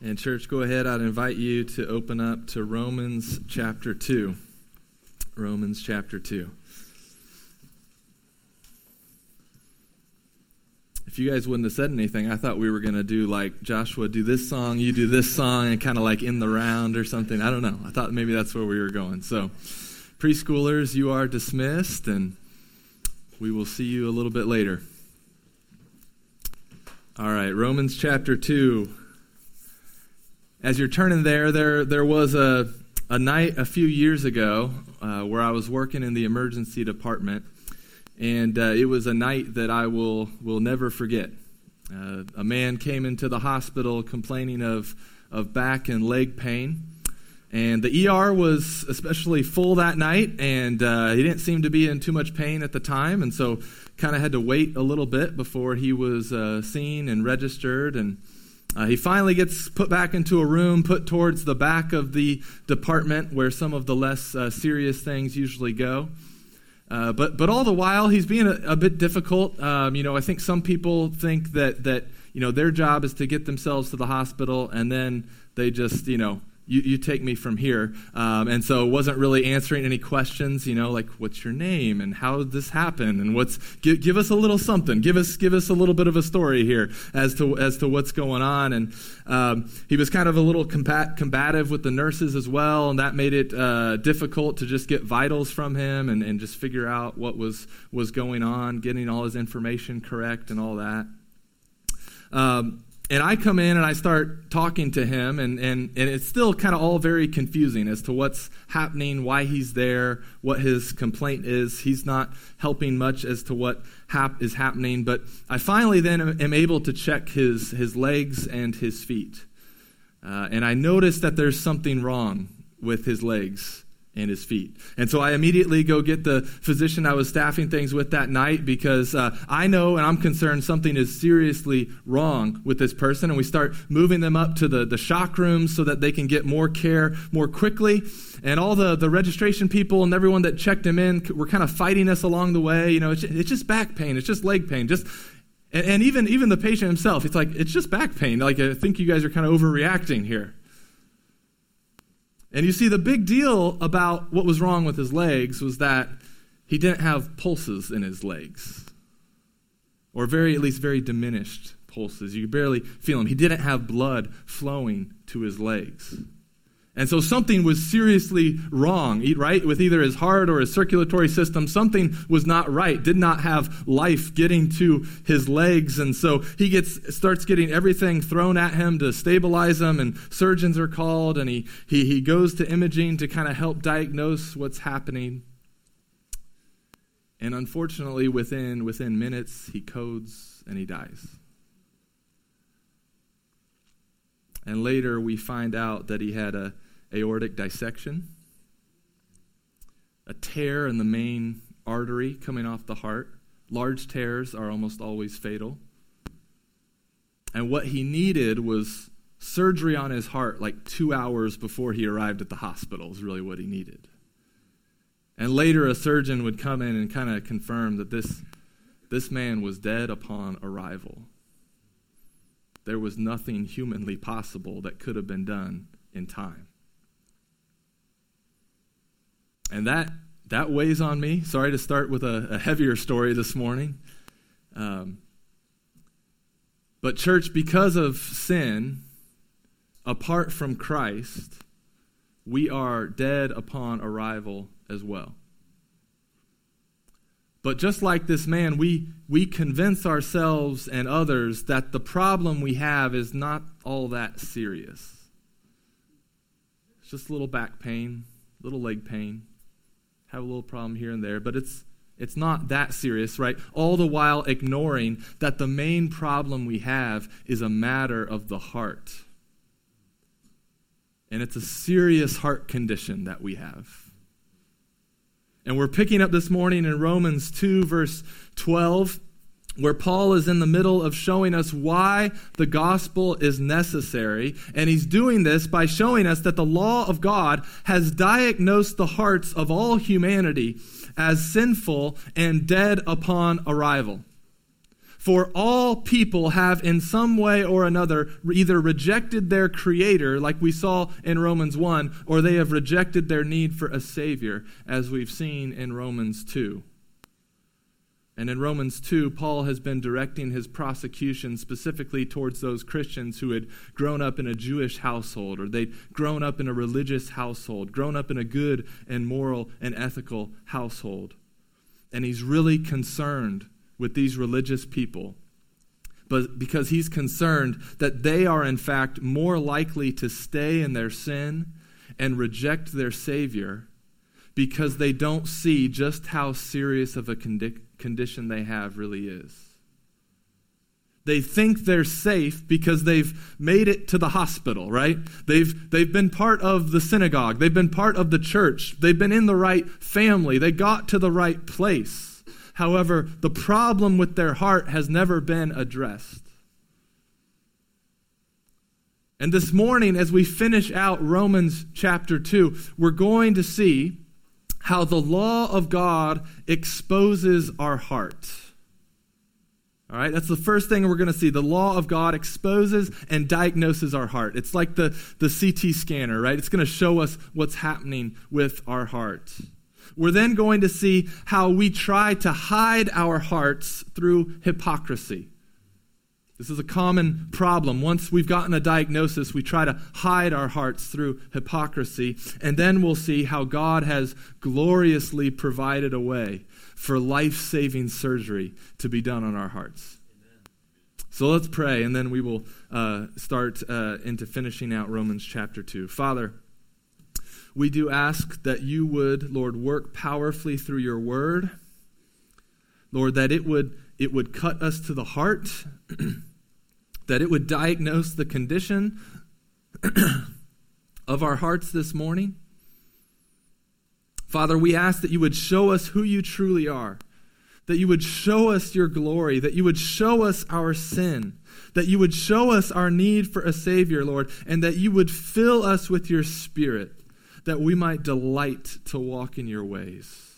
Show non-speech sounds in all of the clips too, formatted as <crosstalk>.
And, church, go ahead. I'd invite you to open up to Romans chapter 2. Romans chapter 2. If you guys wouldn't have said anything, I thought we were going to do like Joshua, do this song, you do this song, and kind of like in the round or something. I don't know. I thought maybe that's where we were going. So, preschoolers, you are dismissed, and we will see you a little bit later. All right, Romans chapter 2 as you're turning there, there there was a a night a few years ago uh, where I was working in the emergency department, and uh, it was a night that I will will never forget. Uh, a man came into the hospital complaining of of back and leg pain. And the ER was especially full that night, and uh, he didn't seem to be in too much pain at the time, and so kind of had to wait a little bit before he was uh, seen and registered. And uh, he finally gets put back into a room, put towards the back of the department where some of the less uh, serious things usually go. Uh, but but all the while he's being a, a bit difficult. Um, you know, I think some people think that that you know their job is to get themselves to the hospital and then they just you know you, you take me from here. Um, and so wasn't really answering any questions, you know, like what's your name and how did this happen and what's give, give us a little something, give us give us a little bit of a story here as to as to what's going on. And um, he was kind of a little combat, combative with the nurses as well, and that made it uh, difficult to just get vitals from him and, and just figure out what was was going on, getting all his information correct and all that. Um, and I come in and I start talking to him, and, and, and it's still kind of all very confusing as to what's happening, why he's there, what his complaint is. He's not helping much as to what hap- is happening, but I finally then am able to check his, his legs and his feet. Uh, and I notice that there's something wrong with his legs and his feet. And so I immediately go get the physician I was staffing things with that night because uh, I know and I'm concerned something is seriously wrong with this person. And we start moving them up to the, the shock rooms so that they can get more care more quickly. And all the, the registration people and everyone that checked him in were kind of fighting us along the way. You know, it's, it's just back pain, it's just leg pain, just and, and even even the patient himself, it's like it's just back pain. Like I think you guys are kind of overreacting here. And you see, the big deal about what was wrong with his legs was that he didn't have pulses in his legs, or very, at least, very diminished pulses. You could barely feel them. He didn't have blood flowing to his legs. And so something was seriously wrong, right? With either his heart or his circulatory system, something was not right, did not have life getting to his legs. And so he gets, starts getting everything thrown at him to stabilize him, and surgeons are called, and he, he, he goes to imaging to kind of help diagnose what's happening. And unfortunately, within, within minutes, he codes and he dies. And later, we find out that he had a aortic dissection, a tear in the main artery coming off the heart. Large tears are almost always fatal. And what he needed was surgery on his heart like two hours before he arrived at the hospital, is really what he needed. And later, a surgeon would come in and kind of confirm that this, this man was dead upon arrival. There was nothing humanly possible that could have been done in time. And that, that weighs on me. Sorry to start with a, a heavier story this morning. Um, but, church, because of sin, apart from Christ, we are dead upon arrival as well. But just like this man, we, we convince ourselves and others that the problem we have is not all that serious. It's just a little back pain, little leg pain have a little problem here and there, but it's it's not that serious, right? All the while ignoring that the main problem we have is a matter of the heart. And it's a serious heart condition that we have. And we're picking up this morning in Romans 2, verse 12 where Paul is in the middle of showing us why the gospel is necessary. And he's doing this by showing us that the law of God has diagnosed the hearts of all humanity as sinful and dead upon arrival. For all people have, in some way or another, either rejected their Creator, like we saw in Romans 1, or they have rejected their need for a Savior, as we've seen in Romans 2. And in Romans 2, Paul has been directing his prosecution specifically towards those Christians who had grown up in a Jewish household or they'd grown up in a religious household, grown up in a good and moral and ethical household. And he's really concerned with these religious people but because he's concerned that they are in fact more likely to stay in their sin and reject their savior because they don't see just how serious of a condition condition they have really is. They think they're safe because they've made it to the hospital, right? They've, they've been part of the synagogue. They've been part of the church. They've been in the right family. They got to the right place. However, the problem with their heart has never been addressed. And this morning, as we finish out Romans chapter 2, we're going to see how the law of God exposes our heart. All right, that's the first thing we're going to see. The law of God exposes and diagnoses our heart. It's like the, the CT scanner, right? It's going to show us what's happening with our heart. We're then going to see how we try to hide our hearts through hypocrisy. This is a common problem. Once we've gotten a diagnosis, we try to hide our hearts through hypocrisy. And then we'll see how God has gloriously provided a way for life saving surgery to be done on our hearts. So let's pray, and then we will uh, start uh, into finishing out Romans chapter 2. Father, we do ask that you would, Lord, work powerfully through your word. Lord, that it would, it would cut us to the heart. <clears throat> that it would diagnose the condition <clears throat> of our hearts this morning. Father, we ask that you would show us who you truly are, that you would show us your glory, that you would show us our sin, that you would show us our need for a Savior, Lord, and that you would fill us with your Spirit, that we might delight to walk in your ways.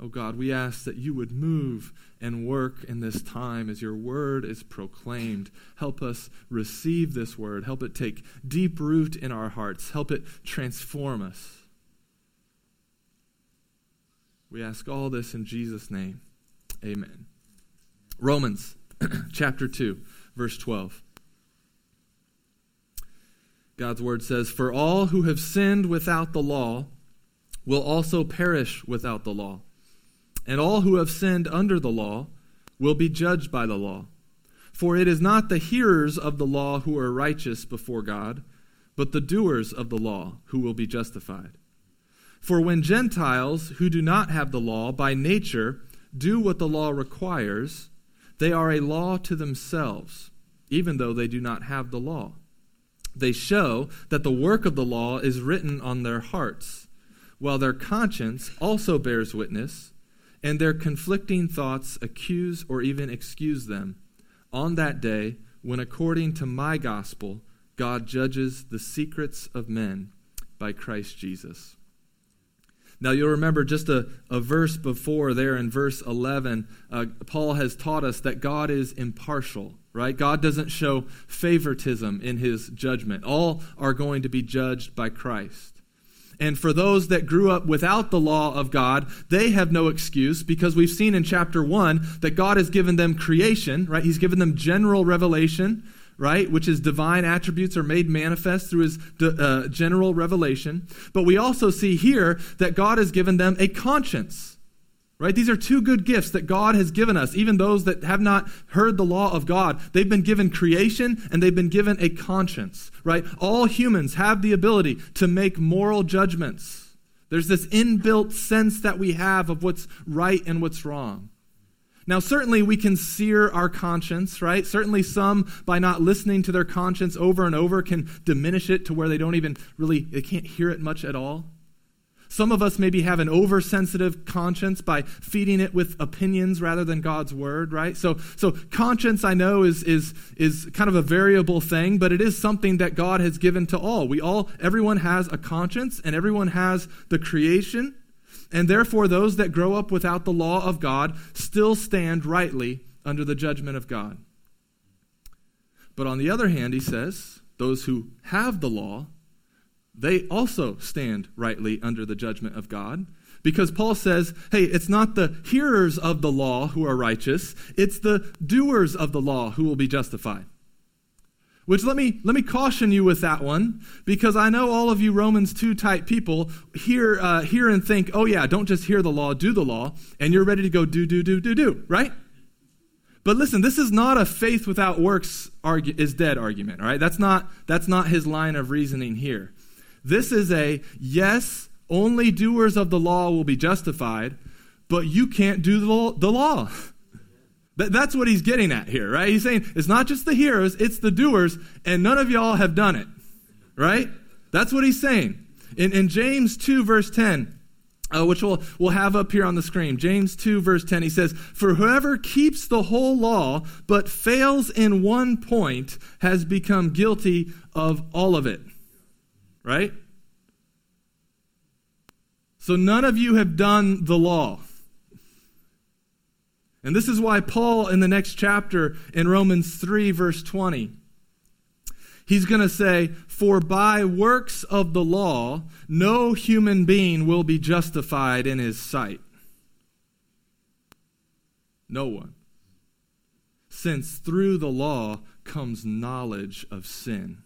Oh God, we ask that you would move and work in this time as your word is proclaimed. Help us receive this word. Help it take deep root in our hearts. Help it transform us. We ask all this in Jesus' name. Amen. Romans <clears throat> chapter 2, verse 12. God's word says, For all who have sinned without the law will also perish without the law and all who have sinned under the law will be judged by the law. For it is not the hearers of the law who are righteous before God, but the doers of the law who will be justified. For when Gentiles who do not have the law by nature do what the law requires, they are a law to themselves, even though they do not have the law. They show that the work of the law is written on their hearts, while their conscience also bears witness and their conflicting thoughts accuse or even excuse them on that day when, according to my gospel, God judges the secrets of men by Christ Jesus. Now, you'll remember just a, a verse before there in verse 11, uh, Paul has taught us that God is impartial, right? God doesn't show favoritism in his judgment. All are going to be judged by Christ. And for those that grew up without the law of God, they have no excuse because we've seen in chapter 1 that God has given them creation, right? He's given them general revelation, right? Which is divine attributes are made manifest through his uh, general revelation. But we also see here that God has given them a conscience Right? These are two good gifts that God has given us, even those that have not heard the law of God. They've been given creation and they've been given a conscience, right? All humans have the ability to make moral judgments. There's this inbuilt sense that we have of what's right and what's wrong. Now, certainly we can sear our conscience, right? Certainly some, by not listening to their conscience over and over, can diminish it to where they don't even really, they can't hear it much at all. Some of us maybe have an oversensitive conscience by feeding it with opinions rather than God's word, right? So, so conscience, I know, is, is, is kind of a variable thing, but it is something that God has given to all. We all, everyone has a conscience and everyone has the creation. And therefore, those that grow up without the law of God still stand rightly under the judgment of God. But on the other hand, he says, those who have the law, they also stand rightly under the judgment of God. Because Paul says, hey, it's not the hearers of the law who are righteous, it's the doers of the law who will be justified. Which let me let me caution you with that one because I know all of you Romans two type people hear uh, hear and think, oh yeah, don't just hear the law, do the law, and you're ready to go do do do do do, right? But listen, this is not a faith without works is dead argument, right? That's not, that's not his line of reasoning here. This is a yes, only doers of the law will be justified, but you can't do the law. <laughs> That's what he's getting at here, right? He's saying it's not just the hearers, it's the doers, and none of y'all have done it, right? That's what he's saying. In, in James 2, verse 10, uh, which we'll, we'll have up here on the screen. James 2, verse 10, he says, For whoever keeps the whole law but fails in one point has become guilty of all of it. Right? So none of you have done the law. And this is why Paul, in the next chapter, in Romans 3, verse 20, He's going to say, For by works of the law, no human being will be justified in his sight. No one. Since through the law comes knowledge of sin.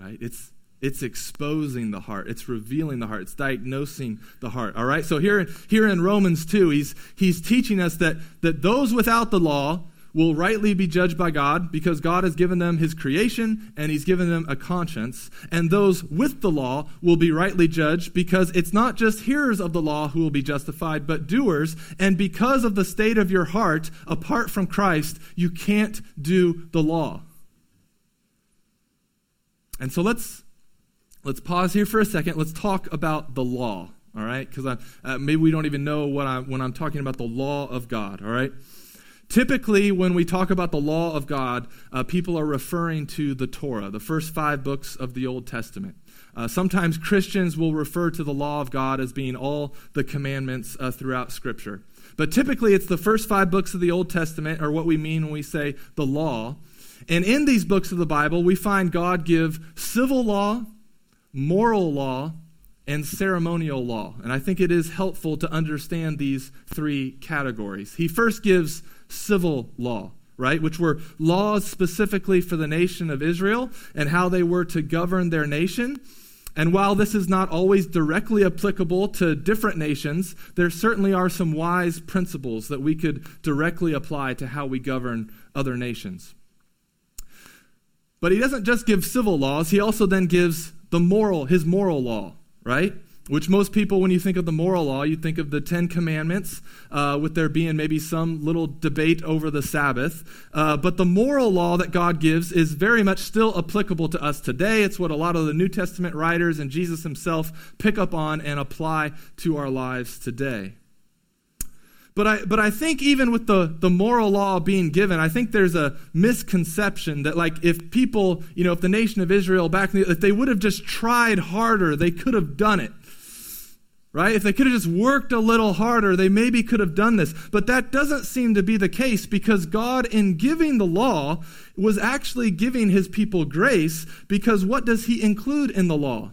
Right? It's it's exposing the heart. It's revealing the heart. It's diagnosing the heart. All right? So here, here in Romans 2, he's, he's teaching us that, that those without the law, will rightly be judged by God because God has given them his creation and he's given them a conscience. And those with the law will be rightly judged because it's not just hearers of the law who will be justified, but doers. And because of the state of your heart, apart from Christ, you can't do the law. And so let's let's pause here for a second. Let's talk about the law, all right? Because uh, maybe we don't even know what I when I'm talking about the law of God, all right? Typically, when we talk about the law of God, uh, people are referring to the Torah, the first five books of the Old Testament. Uh, sometimes Christians will refer to the law of God as being all the commandments uh, throughout Scripture. But typically, it's the first five books of the Old Testament, or what we mean when we say the law. And in these books of the Bible, we find God give civil law, moral law, and ceremonial law. And I think it is helpful to understand these three categories. He first gives civil law, right? Which were laws specifically for the nation of Israel and how they were to govern their nation. And while this is not always directly applicable to different nations, there certainly are some wise principles that we could directly apply to how we govern other nations. But he doesn't just give civil laws, he also then gives the moral, his moral law, right? which most people, when you think of the moral law, you think of the Ten Commandments, uh, with there being maybe some little debate over the Sabbath. Uh, but the moral law that God gives is very much still applicable to us today. It's what a lot of the New Testament writers and Jesus himself pick up on and apply to our lives today. But I, but I think even with the, the moral law being given, I think there's a misconception that like if people, you know, if the nation of Israel back, the, if they would have just tried harder, they could have done it right? If they could have just worked a little harder, they maybe could have done this. But that doesn't seem to be the case because God, in giving the law, was actually giving his people grace because what does he include in the law?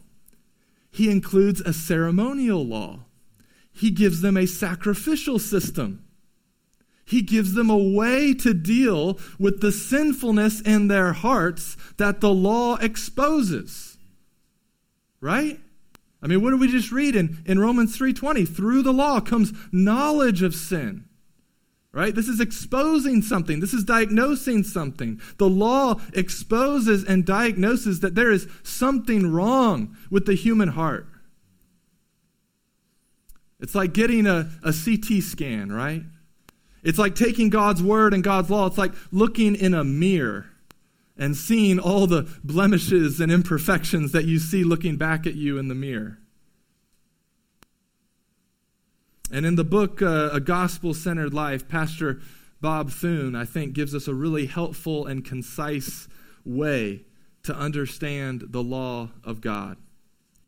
He includes a ceremonial law, he gives them a sacrificial system. He gives them a way to deal with the sinfulness in their hearts that the law exposes. Right? I mean, what did we just read in, in Romans 3:20? Through the law comes knowledge of sin. Right? This is exposing something. This is diagnosing something. The law exposes and diagnoses that there is something wrong with the human heart. It's like getting a, a CT scan, right? It's like taking God's word and God's law. It's like looking in a mirror and seeing all the blemishes and imperfections that you see looking back at you in the mirror. And in the book, uh, A Gospel Centered Life, Pastor Bob Thune, I think, gives us a really helpful and concise way to understand the law of God.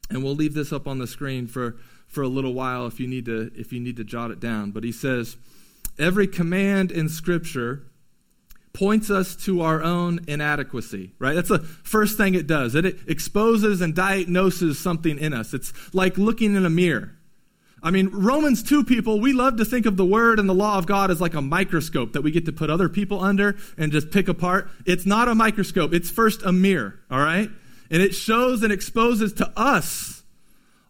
And we'll leave this up on the screen for, for a little while if you need to if you need to jot it down. But he says, every command in Scripture points us to our own inadequacy, right? That's the first thing it does. It exposes and diagnoses something in us. It's like looking in a mirror. I mean, Romans 2 people, we love to think of the Word and the law of God as like a microscope that we get to put other people under and just pick apart. It's not a microscope, it's first a mirror, all right? And it shows and exposes to us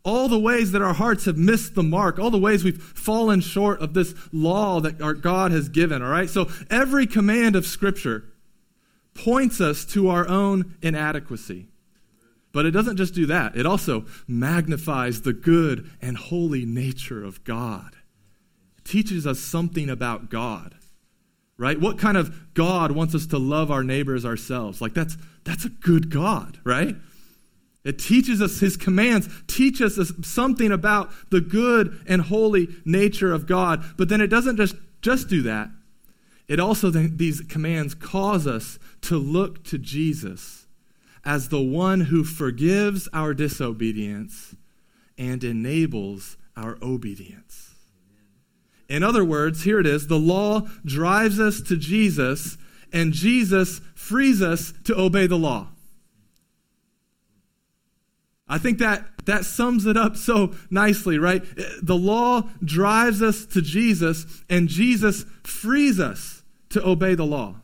all the ways that our hearts have missed the mark, all the ways we've fallen short of this law that our God has given, all right? So every command of Scripture points us to our own inadequacy. But it doesn't just do that, it also magnifies the good and holy nature of God. It teaches us something about God. Right? What kind of God wants us to love our neighbors ourselves? Like that's that's a good God, right? It teaches us his commands, teach us something about the good and holy nature of God. But then it doesn't just, just do that. It also, these commands cause us to look to Jesus as the one who forgives our disobedience and enables our obedience. In other words, here it is the law drives us to Jesus, and Jesus frees us to obey the law. I think that that sums it up so nicely, right? The law drives us to Jesus, and Jesus frees us to obey the law.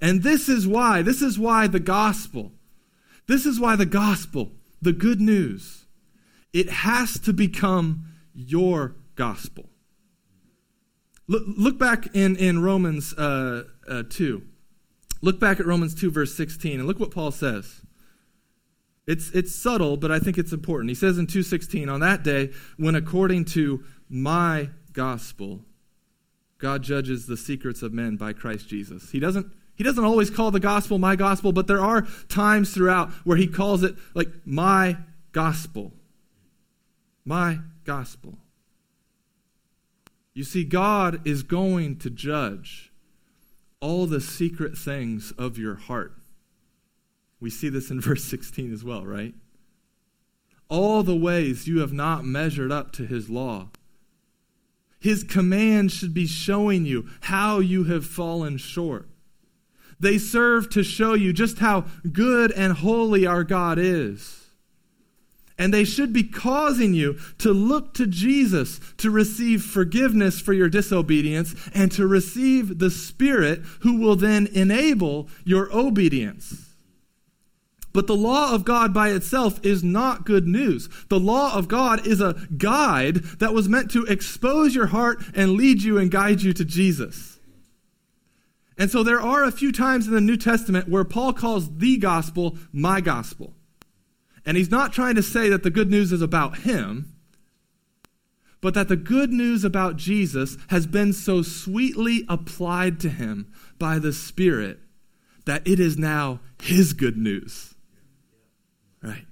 And this is why, this is why the gospel, this is why the gospel, the good news, it has to become your gospel. Look, look back in, in Romans uh, uh, 2. Look back at Romans 2, verse 16, and look what Paul says. It's, it's subtle, but I think it's important. He says in 2:16, "On that day, when according to my gospel, God judges the secrets of men by Christ Jesus." He doesn't he doesn't always call the gospel my gospel, but there are times throughout where he calls it like my gospel. My gospel. You see, God is going to judge all the secret things of your heart. We see this in <laughs> verse 16 as well, right? All the ways you have not measured up to his law. His command should be showing you how you have fallen short. They serve to show you just how good and holy our God is. And they should be causing you to look to Jesus to receive forgiveness for your disobedience and to receive the Spirit who will then enable your obedience. But the law of God by itself is not good news. The law of God is a guide that was meant to expose your heart and lead you and guide you to Jesus. And so there are a few times in the New Testament where Paul calls the gospel my gospel. And he's not trying to say that the good news is about him, but that the good news about Jesus has been so sweetly applied to him by the Spirit that it is now his good news. Right?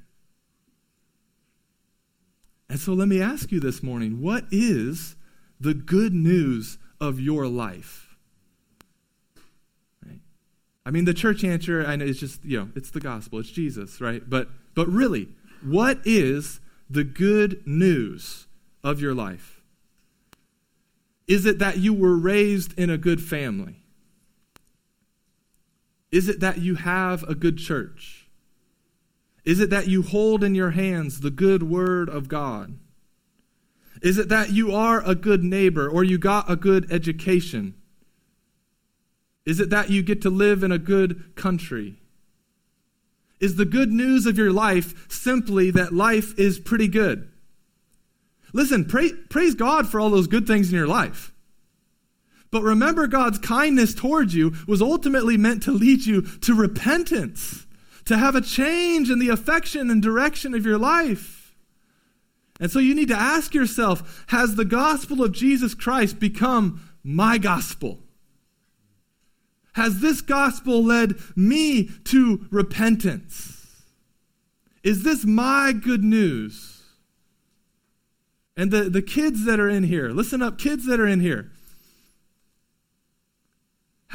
And so let me ask you this morning what is the good news of your life? I mean, the church answer, I know, is just, you know, it's the gospel, it's Jesus, right? But, but really, what is the good news of your life? Is it that you were raised in a good family? Is it that you have a good church? Is it that you hold in your hands the good word of God? Is it that you are a good neighbor or you got a good education? Is it that you get to live in a good country? Is the good news of your life simply that life is pretty good? Listen, pray, praise God for all those good things in your life. But remember, God's kindness towards you was ultimately meant to lead you to repentance to have a change in the affection and direction of your life. And so you need to ask yourself Has the gospel of Jesus Christ become my gospel? Has this gospel led me to repentance? Is this my good news? And the, the kids that are in here, listen up, kids that are in here.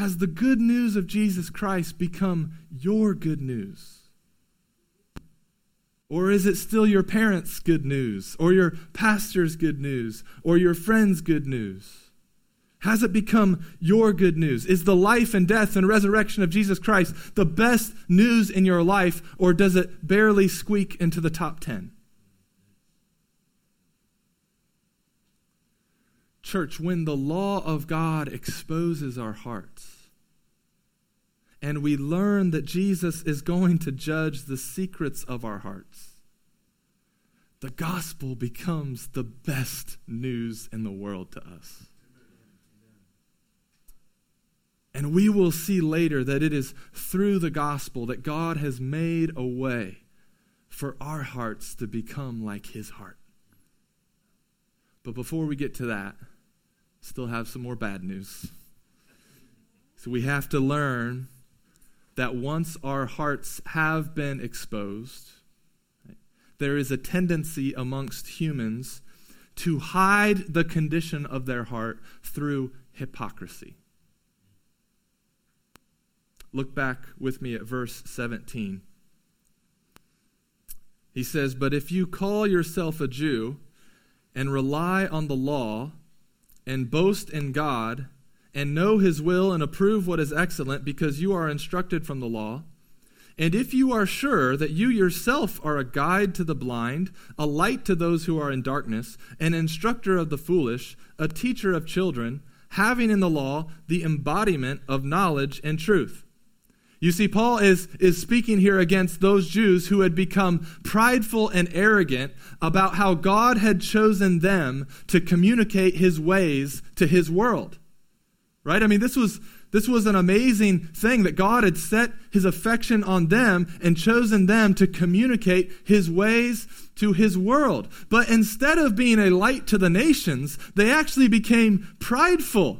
Has the good news of Jesus Christ become your good news? Or is it still your parents' good news, or your pastor's good news, or your friend's good news? Has it become your good news? Is the life and death and resurrection of Jesus Christ the best news in your life, or does it barely squeak into the top 10? Church, when the law of God exposes our hearts, and we learn that Jesus is going to judge the secrets of our hearts, the gospel becomes the best news in the world to us. And we will see later that it is through the gospel that God has made a way for our hearts to become like his heart. But before we get to that, still have some more bad news. So we have to learn that once our hearts have been exposed, there is a tendency amongst humans to hide the condition of their heart through hypocrisy. Look back with me at verse 17. He says, But if you call yourself a Jew and rely on the law and boast in God and know his will and approve what is excellent because you are instructed from the law, and if you are sure that you yourself are a guide to the blind, a light to those who are in darkness, an instructor of the foolish, a teacher of children, having in the law the embodiment of knowledge and truth, you see, Paul is, is speaking here against those Jews who had become prideful and arrogant about how God had chosen them to communicate his ways to his world. Right? I mean, this was, this was an amazing thing that God had set his affection on them and chosen them to communicate his ways to his world. But instead of being a light to the nations, they actually became prideful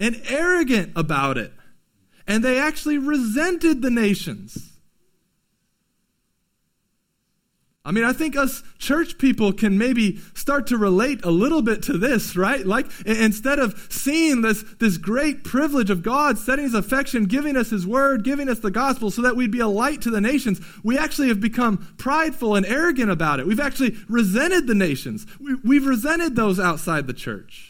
and arrogant about it and they actually resented the nations. I mean, I think us church people can maybe start to relate a little bit to this, right? Like, instead of seeing this, this great privilege of God setting his affection, giving us his word, giving us the gospel so that we'd be a light to the nations, we actually have become prideful and arrogant about it. We've actually resented the nations, we, have resented those outside the church.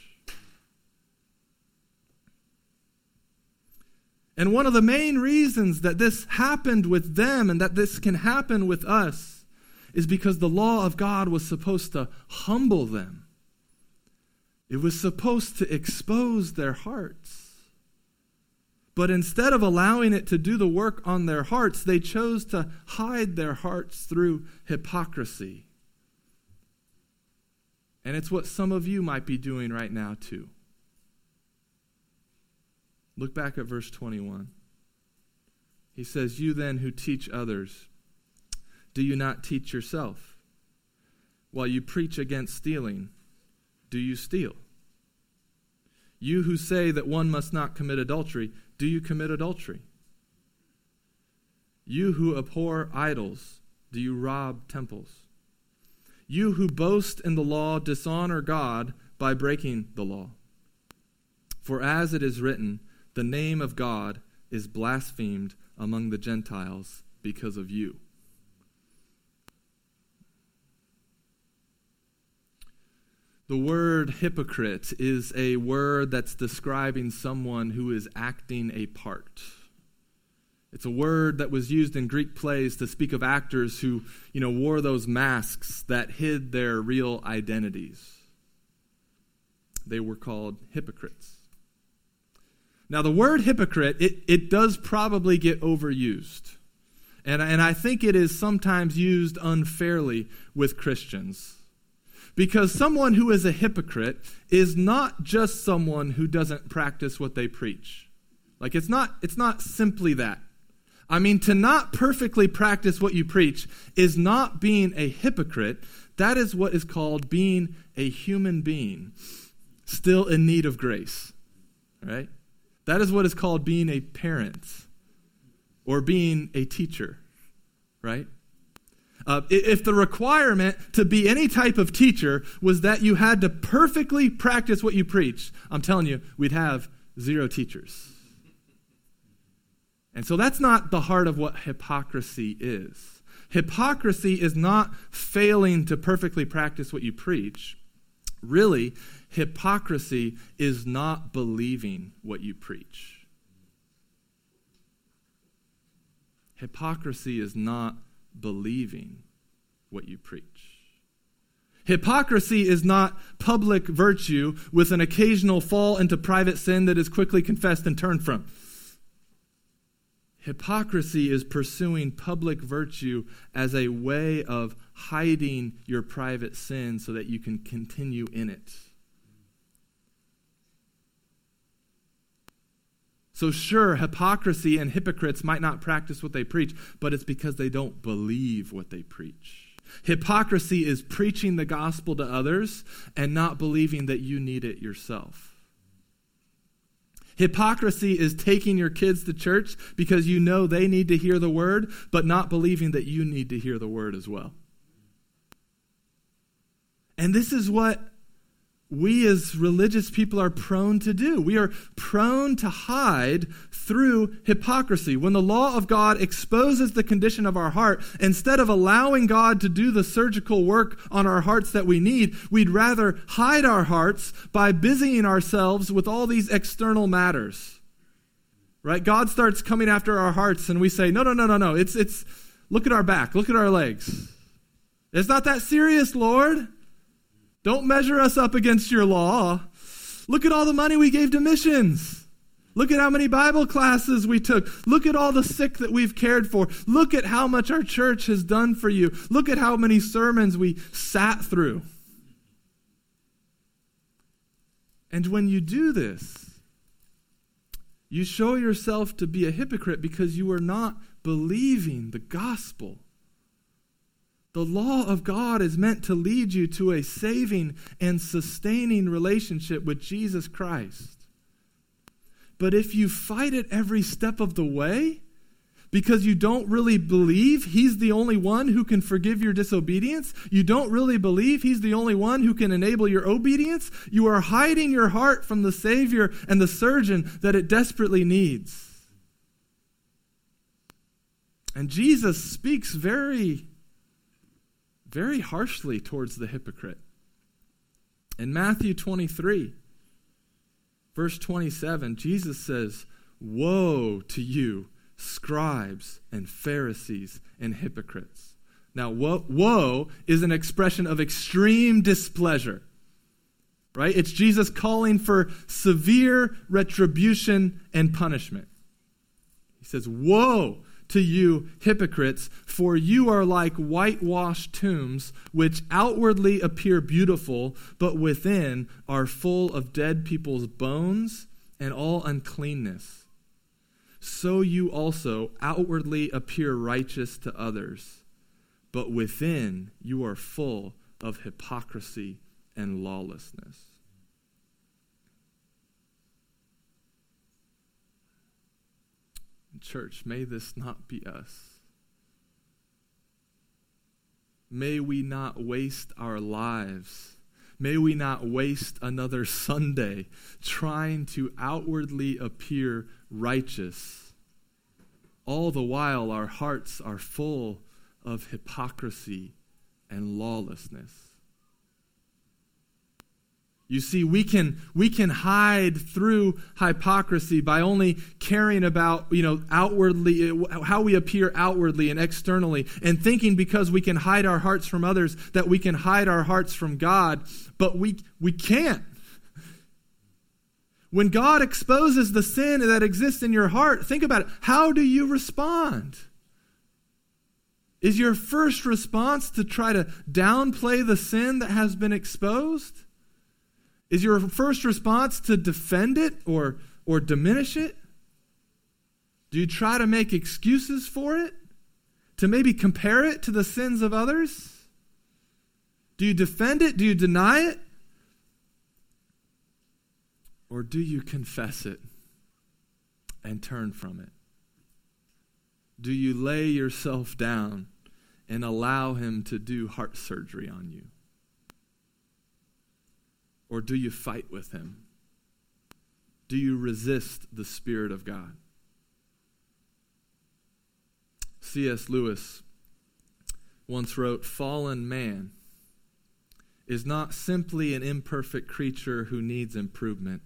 And one of the main reasons that this happened with them and that this can happen with us is because the law of God was supposed to humble them. It was supposed to expose their hearts. But instead of allowing it to do the work on their hearts, they chose to hide their hearts through hypocrisy. And it's what some of you might be doing right now, too. Look back at verse 21. He says, You then who teach others, do you not teach yourself? While you preach against stealing, do you steal? You who say that one must not commit adultery, do you commit adultery? You who abhor idols, do you rob temples? You who boast in the law dishonor God by breaking the law. For as it is written, the name of God is blasphemed among the Gentiles because of you. The word hypocrite is a word that's describing someone who is acting a part. It's a word that was used in Greek plays to speak of actors who, you know, wore those masks that hid their real identities. They were called hypocrites. Now, the word hypocrite, it, it does probably get overused. And, and I think it is sometimes used unfairly with Christians. Because someone who is a hypocrite is not just someone who doesn't practice what they preach. Like, it's not, it's not simply that. I mean, to not perfectly practice what you preach is not being a hypocrite. That is what is called being a human being, still in need of grace. Right? That is what is called being a parent or being a teacher, right? Uh, if the requirement to be any type of teacher was that you had to perfectly practice what you preach, I'm telling you, we'd have zero teachers. And so that's not the heart of what hypocrisy is. Hypocrisy is not failing to perfectly practice what you preach. Really, hypocrisy is not believing what you preach. Hypocrisy is not believing what you preach. Hypocrisy is not public virtue with an occasional fall into private sin that is quickly confessed and turned from. Hypocrisy is pursuing public virtue as a way of hiding your private sin so that you can continue in it. So, sure, hypocrisy and hypocrites might not practice what they preach, but it's because they don't believe what they preach. Hypocrisy is preaching the gospel to others and not believing that you need it yourself. Hypocrisy is taking your kids to church because you know they need to hear the word, but not believing that you need to hear the word as well. And this is what we as religious people are prone to do. We are prone to hide through hypocrisy. When the law of God exposes the condition of our heart, instead of allowing God to do the surgical work on our hearts that we need, we'd rather hide our hearts by busying ourselves with all these external matters. Right? God starts coming after our hearts and we say, "No, no, no, no, no. It's it's look at our back, look at our legs. It's not that serious, Lord." Don't measure us up against your law. Look at all the money we gave to missions. Look at how many Bible classes we took. Look at all the sick that we've cared for. Look at how much our church has done for you. Look at how many sermons we sat through. And when you do this, you show yourself to be a hypocrite because you are not believing the gospel. The law of God is meant to lead you to a saving and sustaining relationship with Jesus Christ. But if you fight it every step of the way, because you don't really believe He's the only one who can forgive your disobedience, you don't really believe He's the only one who can enable your obedience, you are hiding your heart from the Savior and the surgeon that it desperately needs. And Jesus speaks very very harshly towards the hypocrite. In Matthew 23, verse 27, Jesus says, Woe to you, scribes and Pharisees and hypocrites. Now, woe, woe is an expression of extreme displeasure, right? It's Jesus calling for severe retribution and punishment. He says, Woe to you, hypocrites, for you are like whitewashed tombs, which outwardly appear beautiful, but within are full of dead people's bones and all uncleanness. So you also outwardly appear righteous to others, but within you are full of hypocrisy and lawlessness. Church, may this not be us. May we not waste our lives. May we not waste another Sunday trying to outwardly appear righteous. All the while, our hearts are full of hypocrisy and lawlessness. You see, we can, we can hide through hypocrisy by only caring about, you know, outwardly, how we appear outwardly and externally, and thinking because we can hide our hearts from others that we can hide our hearts from God, but we, we can't. When God exposes the sin that exists in your heart, think about it. How do you respond? Is your first response to try to downplay the sin that has been exposed? Is your first response to defend it or, or diminish it? Do you try to make excuses for it? To maybe compare it to the sins of others? Do you defend it? Do you deny it? Or do you confess it and turn from it? Do you lay yourself down and allow Him to do heart surgery on you? Or do you fight with him? Do you resist the Spirit of God? C.S. Lewis once wrote Fallen man is not simply an imperfect creature who needs improvement,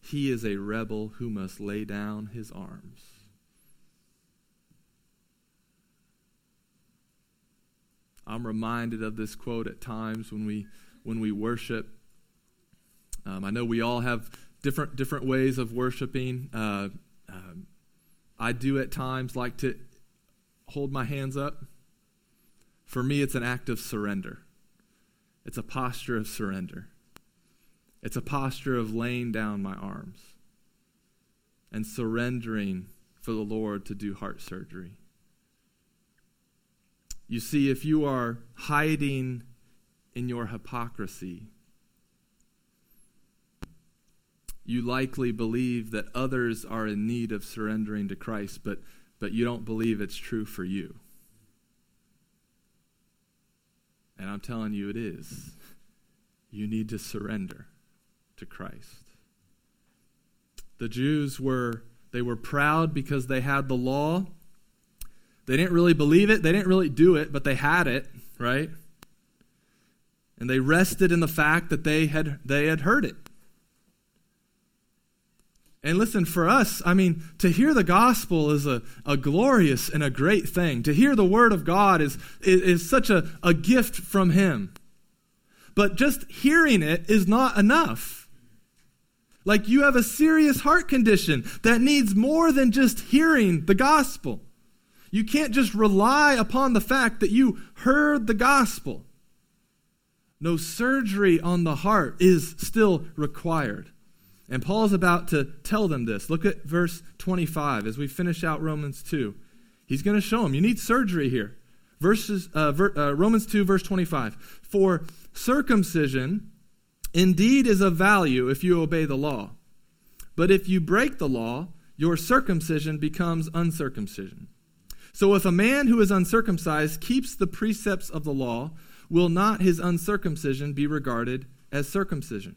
he is a rebel who must lay down his arms. I'm reminded of this quote at times when we when we worship. Um, I know we all have different different ways of worshiping. Uh, um, I do at times like to hold my hands up. For me, it's an act of surrender. It's a posture of surrender. It's a posture of laying down my arms and surrendering for the Lord to do heart surgery. You see, if you are hiding in your hypocrisy, you likely believe that others are in need of surrendering to Christ, but, but you don't believe it's true for you. And I'm telling you, it is. You need to surrender to Christ. The Jews were they were proud because they had the law they didn't really believe it, they didn't really do it, but they had it, right? And they rested in the fact that they had they had heard it. And listen, for us, I mean, to hear the gospel is a, a glorious and a great thing. To hear the word of God is, is, is such a, a gift from Him. But just hearing it is not enough. Like you have a serious heart condition that needs more than just hearing the gospel. You can't just rely upon the fact that you heard the gospel. No surgery on the heart is still required. And Paul's about to tell them this. Look at verse 25 as we finish out Romans 2. He's going to show them you need surgery here. Verses, uh, ver, uh, Romans 2, verse 25. For circumcision indeed is of value if you obey the law. But if you break the law, your circumcision becomes uncircumcision. So if a man who is uncircumcised keeps the precepts of the law, will not his uncircumcision be regarded as circumcision?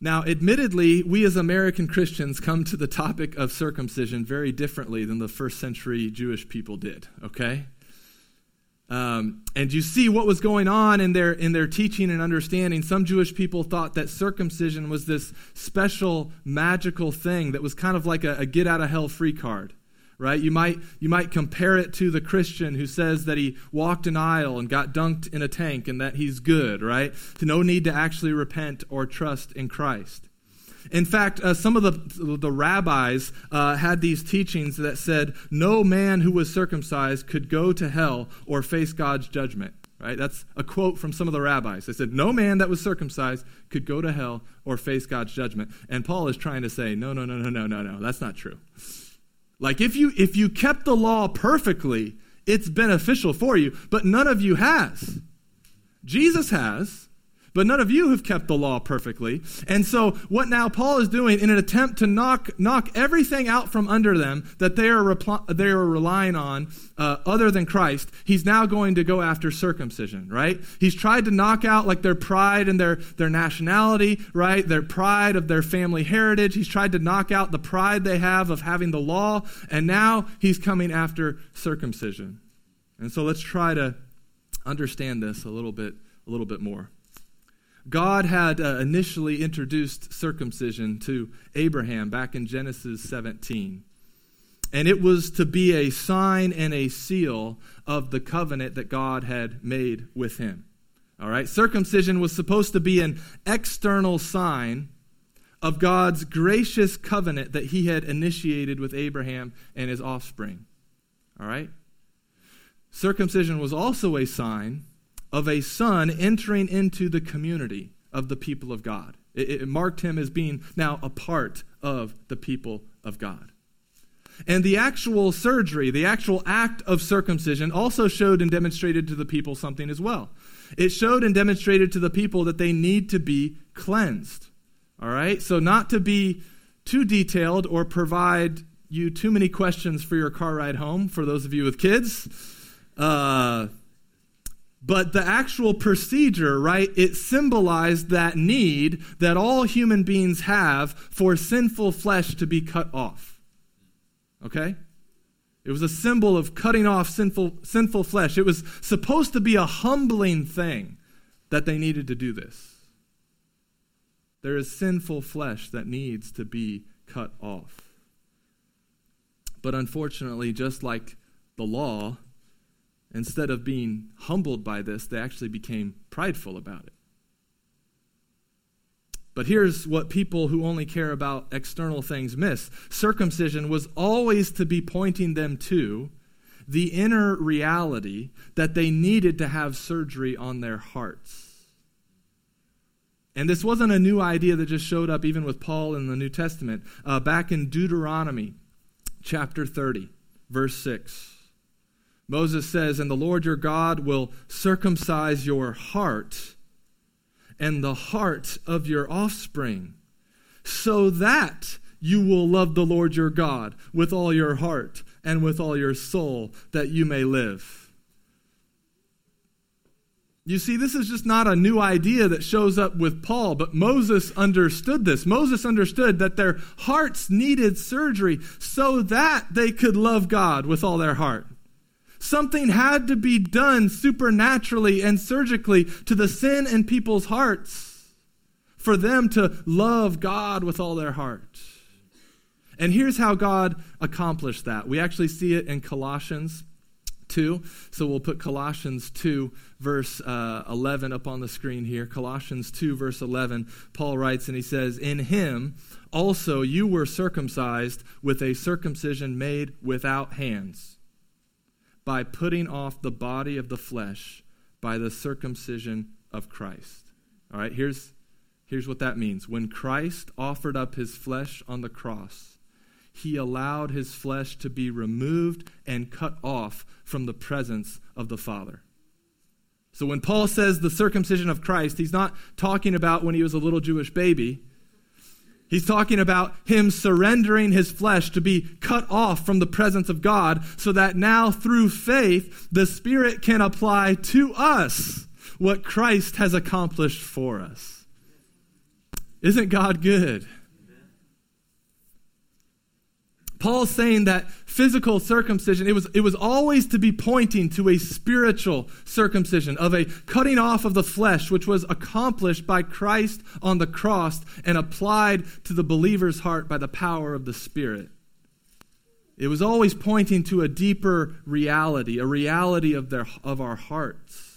Now, admittedly, we as American Christians come to the topic of circumcision very differently than the first century Jewish people did, okay? Um, and you see what was going on in their in their teaching and understanding. Some Jewish people thought that circumcision was this special magical thing that was kind of like a, a get out of hell free card, right? You might you might compare it to the Christian who says that he walked an aisle and got dunked in a tank and that he's good, right? To no need to actually repent or trust in Christ. In fact, uh, some of the, the rabbis uh, had these teachings that said no man who was circumcised could go to hell or face God's judgment. Right? That's a quote from some of the rabbis. They said, No man that was circumcised could go to hell or face God's judgment. And Paul is trying to say, No, no, no, no, no, no, no. That's not true. Like if you if you kept the law perfectly, it's beneficial for you, but none of you has. Jesus has. But none of you have kept the law perfectly. And so, what now Paul is doing in an attempt to knock, knock everything out from under them that they are, they are relying on uh, other than Christ, he's now going to go after circumcision, right? He's tried to knock out like their pride and their, their nationality, right? Their pride of their family heritage. He's tried to knock out the pride they have of having the law. And now he's coming after circumcision. And so, let's try to understand this a little bit, a little bit more. God had uh, initially introduced circumcision to Abraham back in Genesis 17. And it was to be a sign and a seal of the covenant that God had made with him. All right? Circumcision was supposed to be an external sign of God's gracious covenant that he had initiated with Abraham and his offspring. All right? Circumcision was also a sign of a son entering into the community of the people of God. It, it, marked him as being now a part of the people of God. And the actual surgery, the actual act of circumcision, also showed and demonstrated to the people something as well. It showed and demonstrated to the people that they need to be cleansed. All right? So, not to be too detailed or provide you too many questions for your car ride home for those of you with kids. Uh, but the actual procedure, right, it symbolized that need that all human beings have for sinful flesh to be cut off. Okay? It was a symbol of cutting off sinful, sinful flesh. It was supposed to be a humbling thing that they needed to do this. There is sinful flesh that needs to be cut off. But unfortunately, just like the law, instead of being humbled by this, they actually became prideful about it. But here's what people who only care about external things miss circumcision was always to be pointing them to the inner reality that they needed to have surgery on their hearts. And this wasn't a new idea that just showed up even with Paul in the New Testament. Uh, back in Deuteronomy chapter 30, verse 6. Moses says, And the Lord your God will circumcise your heart and the heart of your offspring, so that you will love the Lord your God with all your heart and with all your soul, that you may live. You see, this is just not a new idea that shows up with Paul, but Moses understood this. Moses understood that their hearts needed surgery so that they could love God with all their heart. Something had to be done supernaturally and surgically to the sin in people's hearts for them to love God with all their heart. And here's how God accomplished that. We actually see it in Colossians 2. So we'll put Colossians 2, verse uh, 11 up on the screen here. Colossians 2, verse 11. Paul writes and he says, In him also you were circumcised with a circumcision made without hands, by putting off the body of the flesh by the circumcision of Christ. All right, here's, here's what that means. When Christ offered up his flesh on the cross, he allowed his flesh to be removed and cut off from the presence of the Father. So when Paul says the circumcision of Christ, he's not talking about when he was a little Jewish baby. He's talking about him surrendering his flesh to be cut off from the presence of God so that now through faith the Spirit can apply to us what Christ has accomplished for us. Isn't God good? Paul's saying that physical circumcision, it was, it was always to be pointing to a spiritual circumcision, of a cutting off of the flesh, which was accomplished by Christ on the cross and applied to the believer's heart by the power of the Spirit. It was always pointing to a deeper reality, a reality of, their, of our hearts.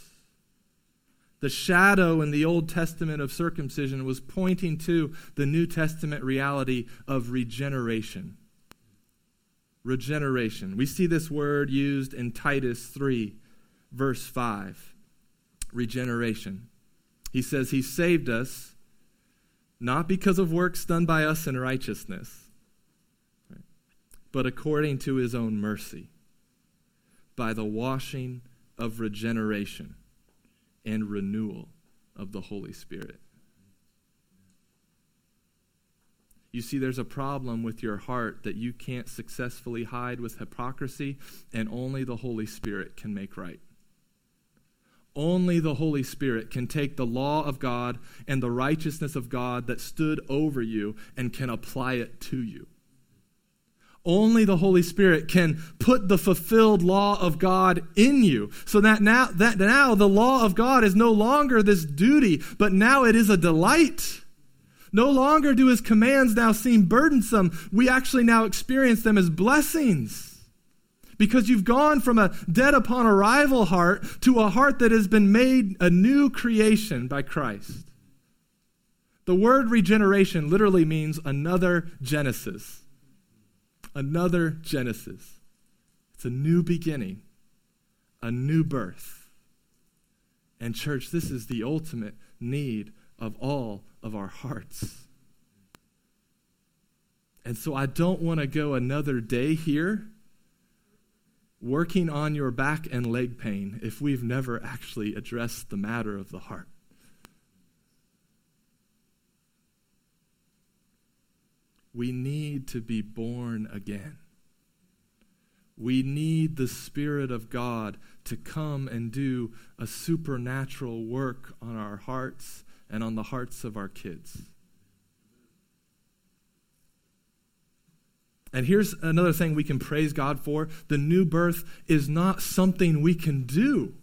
The shadow in the Old Testament of circumcision was pointing to the New Testament reality of regeneration regeneration. We see this word used in Titus 3, verse 5. Regeneration. He says, He saved us not because of works done by us in righteousness, but according to His own mercy, by the washing of regeneration and renewal of the Holy Spirit. You see, there's a problem with your heart that you can't successfully hide with hypocrisy, and only the Holy Spirit can make right. Only the Holy Spirit can take the law of God and the righteousness of God that stood over you and can apply it to you. Only the Holy Spirit can put the fulfilled law of God in you. So that now, that now the law of God is no longer this duty, but now it is a delight. No longer do his commands now seem burdensome. We actually now experience them as blessings. Because you've gone from a dead upon arrival heart to a heart that has been made a new creation by Christ. The word regeneration literally means another Genesis. Another Genesis. It's a new beginning, a new birth. And, church, this is the ultimate need of all of our hearts. And so I don't want to go another day here working on your back and leg pain if we've never actually addressed the matter of the heart. We need to be born again. We need the Spirit of God to come and do a supernatural work on our hearts and on the hearts of our kids. And here's another thing we can praise God for the new birth is not something we can do.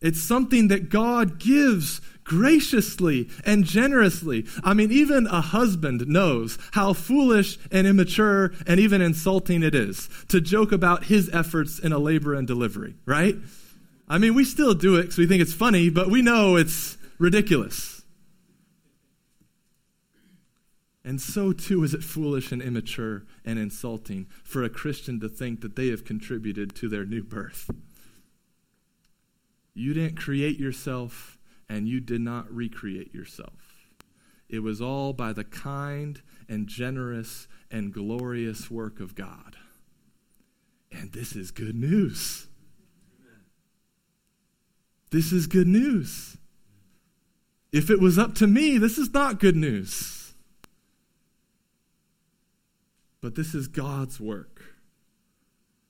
It's something that God gives graciously and generously. I mean, even a husband knows how foolish and immature and even insulting it is to joke about his efforts in a labor and delivery, right? I mean, we still do it because we think it's funny, but we know it's ridiculous. And so too is it foolish and immature and insulting for a Christian to think that they have contributed to their new birth. You didn't create yourself, and you did not recreate yourself. It was all by the kind and generous and glorious work of God. And this is good news. This is good news. If it was up to me, this is not good news. But this is God's work.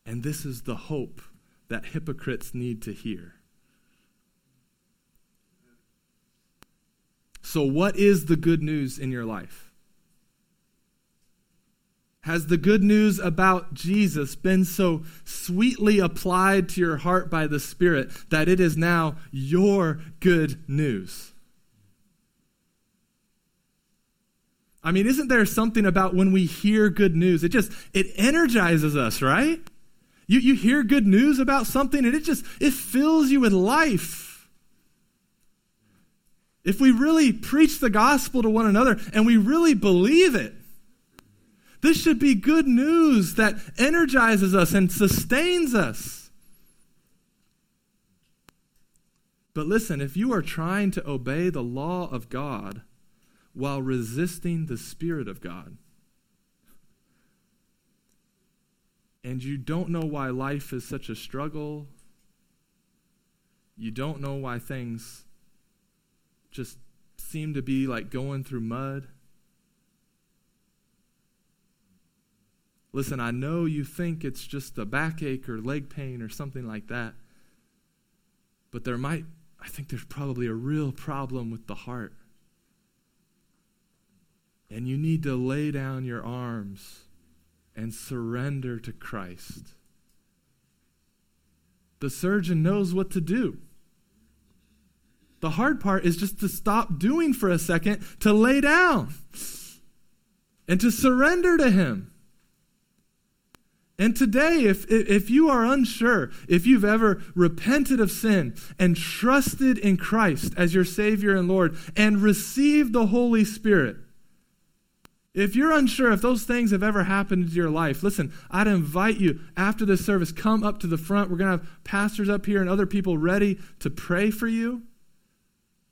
And this is the hope that hypocrites need to hear. So, what is the good news in your life? Has the good news about Jesus been so sweetly applied to your heart by the Spirit that it is now your good news? I mean, isn't there something about when we hear good news? It just it energizes us, right? You you hear good news about something and it just it fills you with life. If we really preach the gospel to one another and we really believe it, this should be good news that energizes us and sustains us. But listen, if you are trying to obey the law of God while resisting the Spirit of God, and you don't know why life is such a struggle, you don't know why things just seem to be like going through mud. Listen, I know you think it's just a backache or leg pain or something like that, but there might, I think there's probably a real problem with the heart. And you need to lay down your arms and surrender to Christ. The surgeon knows what to do. The hard part is just to stop doing for a second, to lay down, and to surrender to Him. And today, if, if you are unsure, if you've ever repented of sin and trusted in Christ as your Savior and Lord and received the Holy Spirit, if you're unsure if those things have ever happened to your life, listen, I'd invite you after this service, come up to the front. We're going to have pastors up here and other people ready to pray for you.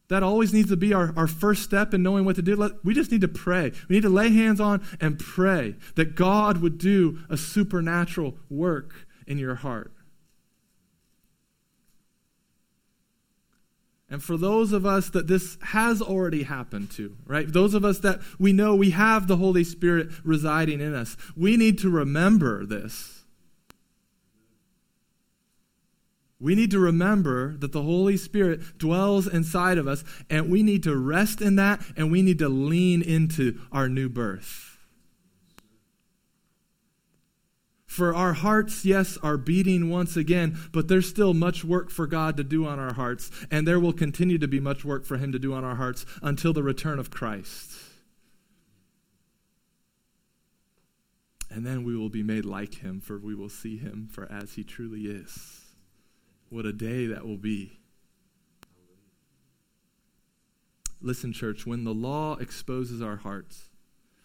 That always needs to be our, our first step in knowing what to do. Let, we just need to pray. We need to lay hands on and pray that God would do a supernatural work in your heart. And for those of us that this has already happened to, right? Those of us that we know we have the Holy Spirit residing in us, we need to remember this We need to remember that the Holy Spirit dwells inside of us, and we need to rest in that, and we need to lean into our new birth. For our hearts, yes, are beating once again, but there's still much work for God to do on our hearts, and there will continue to be much work for Him to do on our hearts until the return of Christ. And then we will be made like Him, for we will see Him for as He truly is. What a day that will be. Listen, church, when the law exposes our hearts,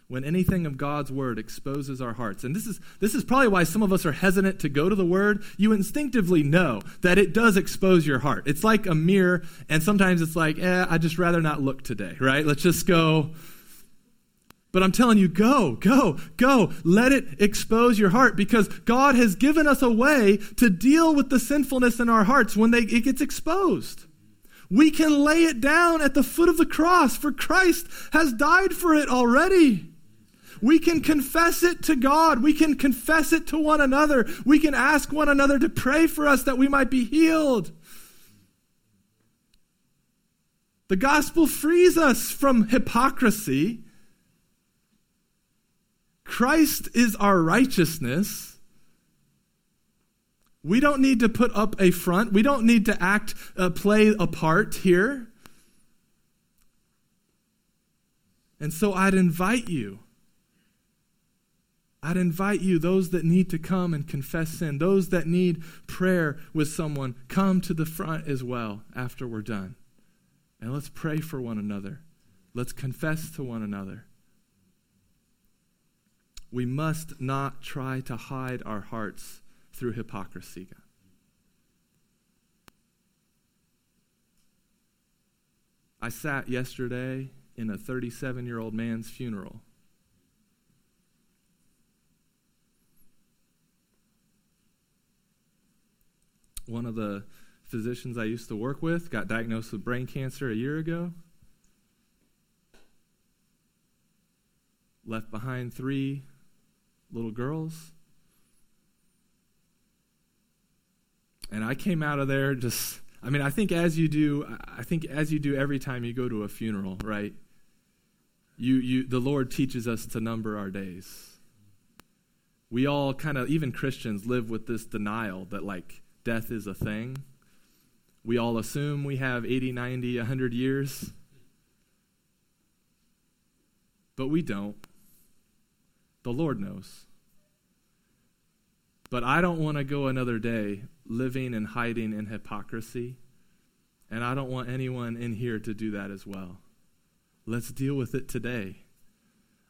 when anything of God's word exposes our hearts. And this is this is probably why some of us are hesitant to go to the word. You instinctively know that it does expose your heart. It's like a mirror, and sometimes it's like, eh, I just rather not look today, right? Let's just go But I'm telling you, go, go, go. Let it expose your heart because God has given us a way to deal with the sinfulness in our hearts when they, it gets exposed. We can lay it down at the foot of the cross, for Christ has died for it already. We can confess it to God. We can confess it to one another. We can ask one another to pray for us that we might be healed. The gospel frees us from hypocrisy Christ is our righteousness. We don't need to put up a front. We don't need to act, uh, play a part here. And so I'd invite you. I'd invite you, those that need to come and confess sin, those that need prayer with someone, come to the front as well after we're done. And let's pray for one another. Let's confess to one another. We must not try to hide our hearts through hypocrisy. I sat yesterday in a 37 year old man's funeral. One of the physicians I used to work with got diagnosed with brain cancer a year ago. Left behind three little girls. And I came out of there just, I mean, I think as you do, I think as you do every time you go to a funeral, right? You, you, the Lord teaches us to number our days. We all kind of, even Christians, live with this denial that, like, death is a thing. We all assume we have 80, 90, 100 years. But we don't. The Lord knows. But I don't want to go another day living and hiding in hypocrisy. And I don't want anyone in here to do that as well. Let's deal with it today.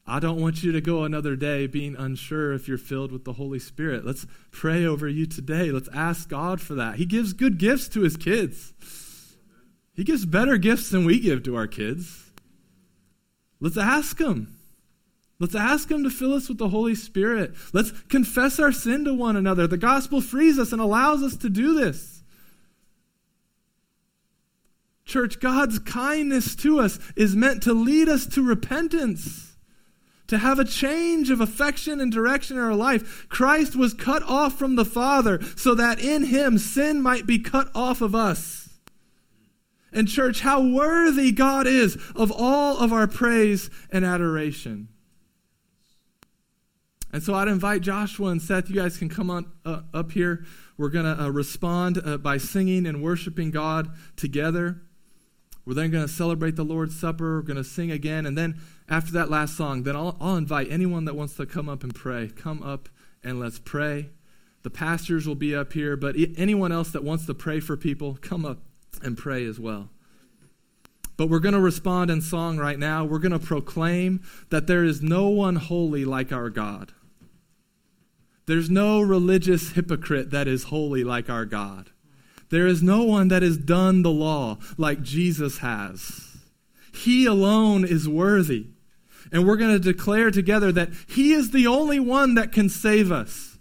I don't want you to go another day being unsure if you're filled with the Holy Spirit. Let's pray over you today. Let's ask God for that. He gives good gifts to his kids, He gives better gifts than we give to our kids. Let's ask Him. Let's ask Him to fill us with the Holy Spirit. Let's confess our sin to one another. The gospel frees us and allows us to do this. Church, God's kindness to us is meant to lead us to repentance, to have a change of affection and direction in our life. Christ was cut off from the Father so that in Him sin might be cut off of us. And, church, how worthy God is of all of our praise and adoration. And so I'd invite Joshua and Seth, you guys can come on uh, up here. We're going to uh, respond uh, by singing and worshiping God together. We're then going to celebrate the Lord's Supper. We're going to sing again. And then after that last song, then I'll, I'll invite anyone that wants to come up and pray. Come up and let's pray. The pastors will be up here, but anyone else that wants to pray for people, come up and pray as well. But we're going to respond in song right now. We're going to proclaim that there is no one holy like our God. There's no religious hypocrite that is holy like our God. There is no one that has done the law like Jesus has. He alone is worthy. And we're going to declare together that He is the only one that can save us.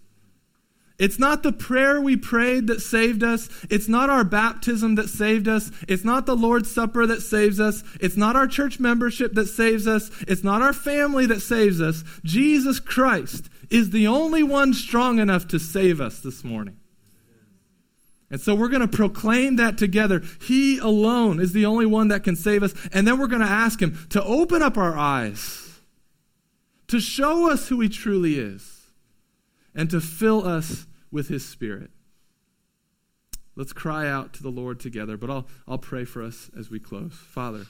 It's not the prayer we prayed that saved us. It's not our baptism that saved us. It's not the Lord's Supper that saves us. It's not our church membership that saves us. It's not our family that saves us. Jesus Christ is the only one strong enough to save us this morning. And so we're going to proclaim that together. He alone is the only one that can save us. And then we're going to ask Him to open up our eyes, to show us who He truly is, and to fill us with His Spirit. Let's cry out to the Lord together, but I'll, I'll pray for us as we close. Father,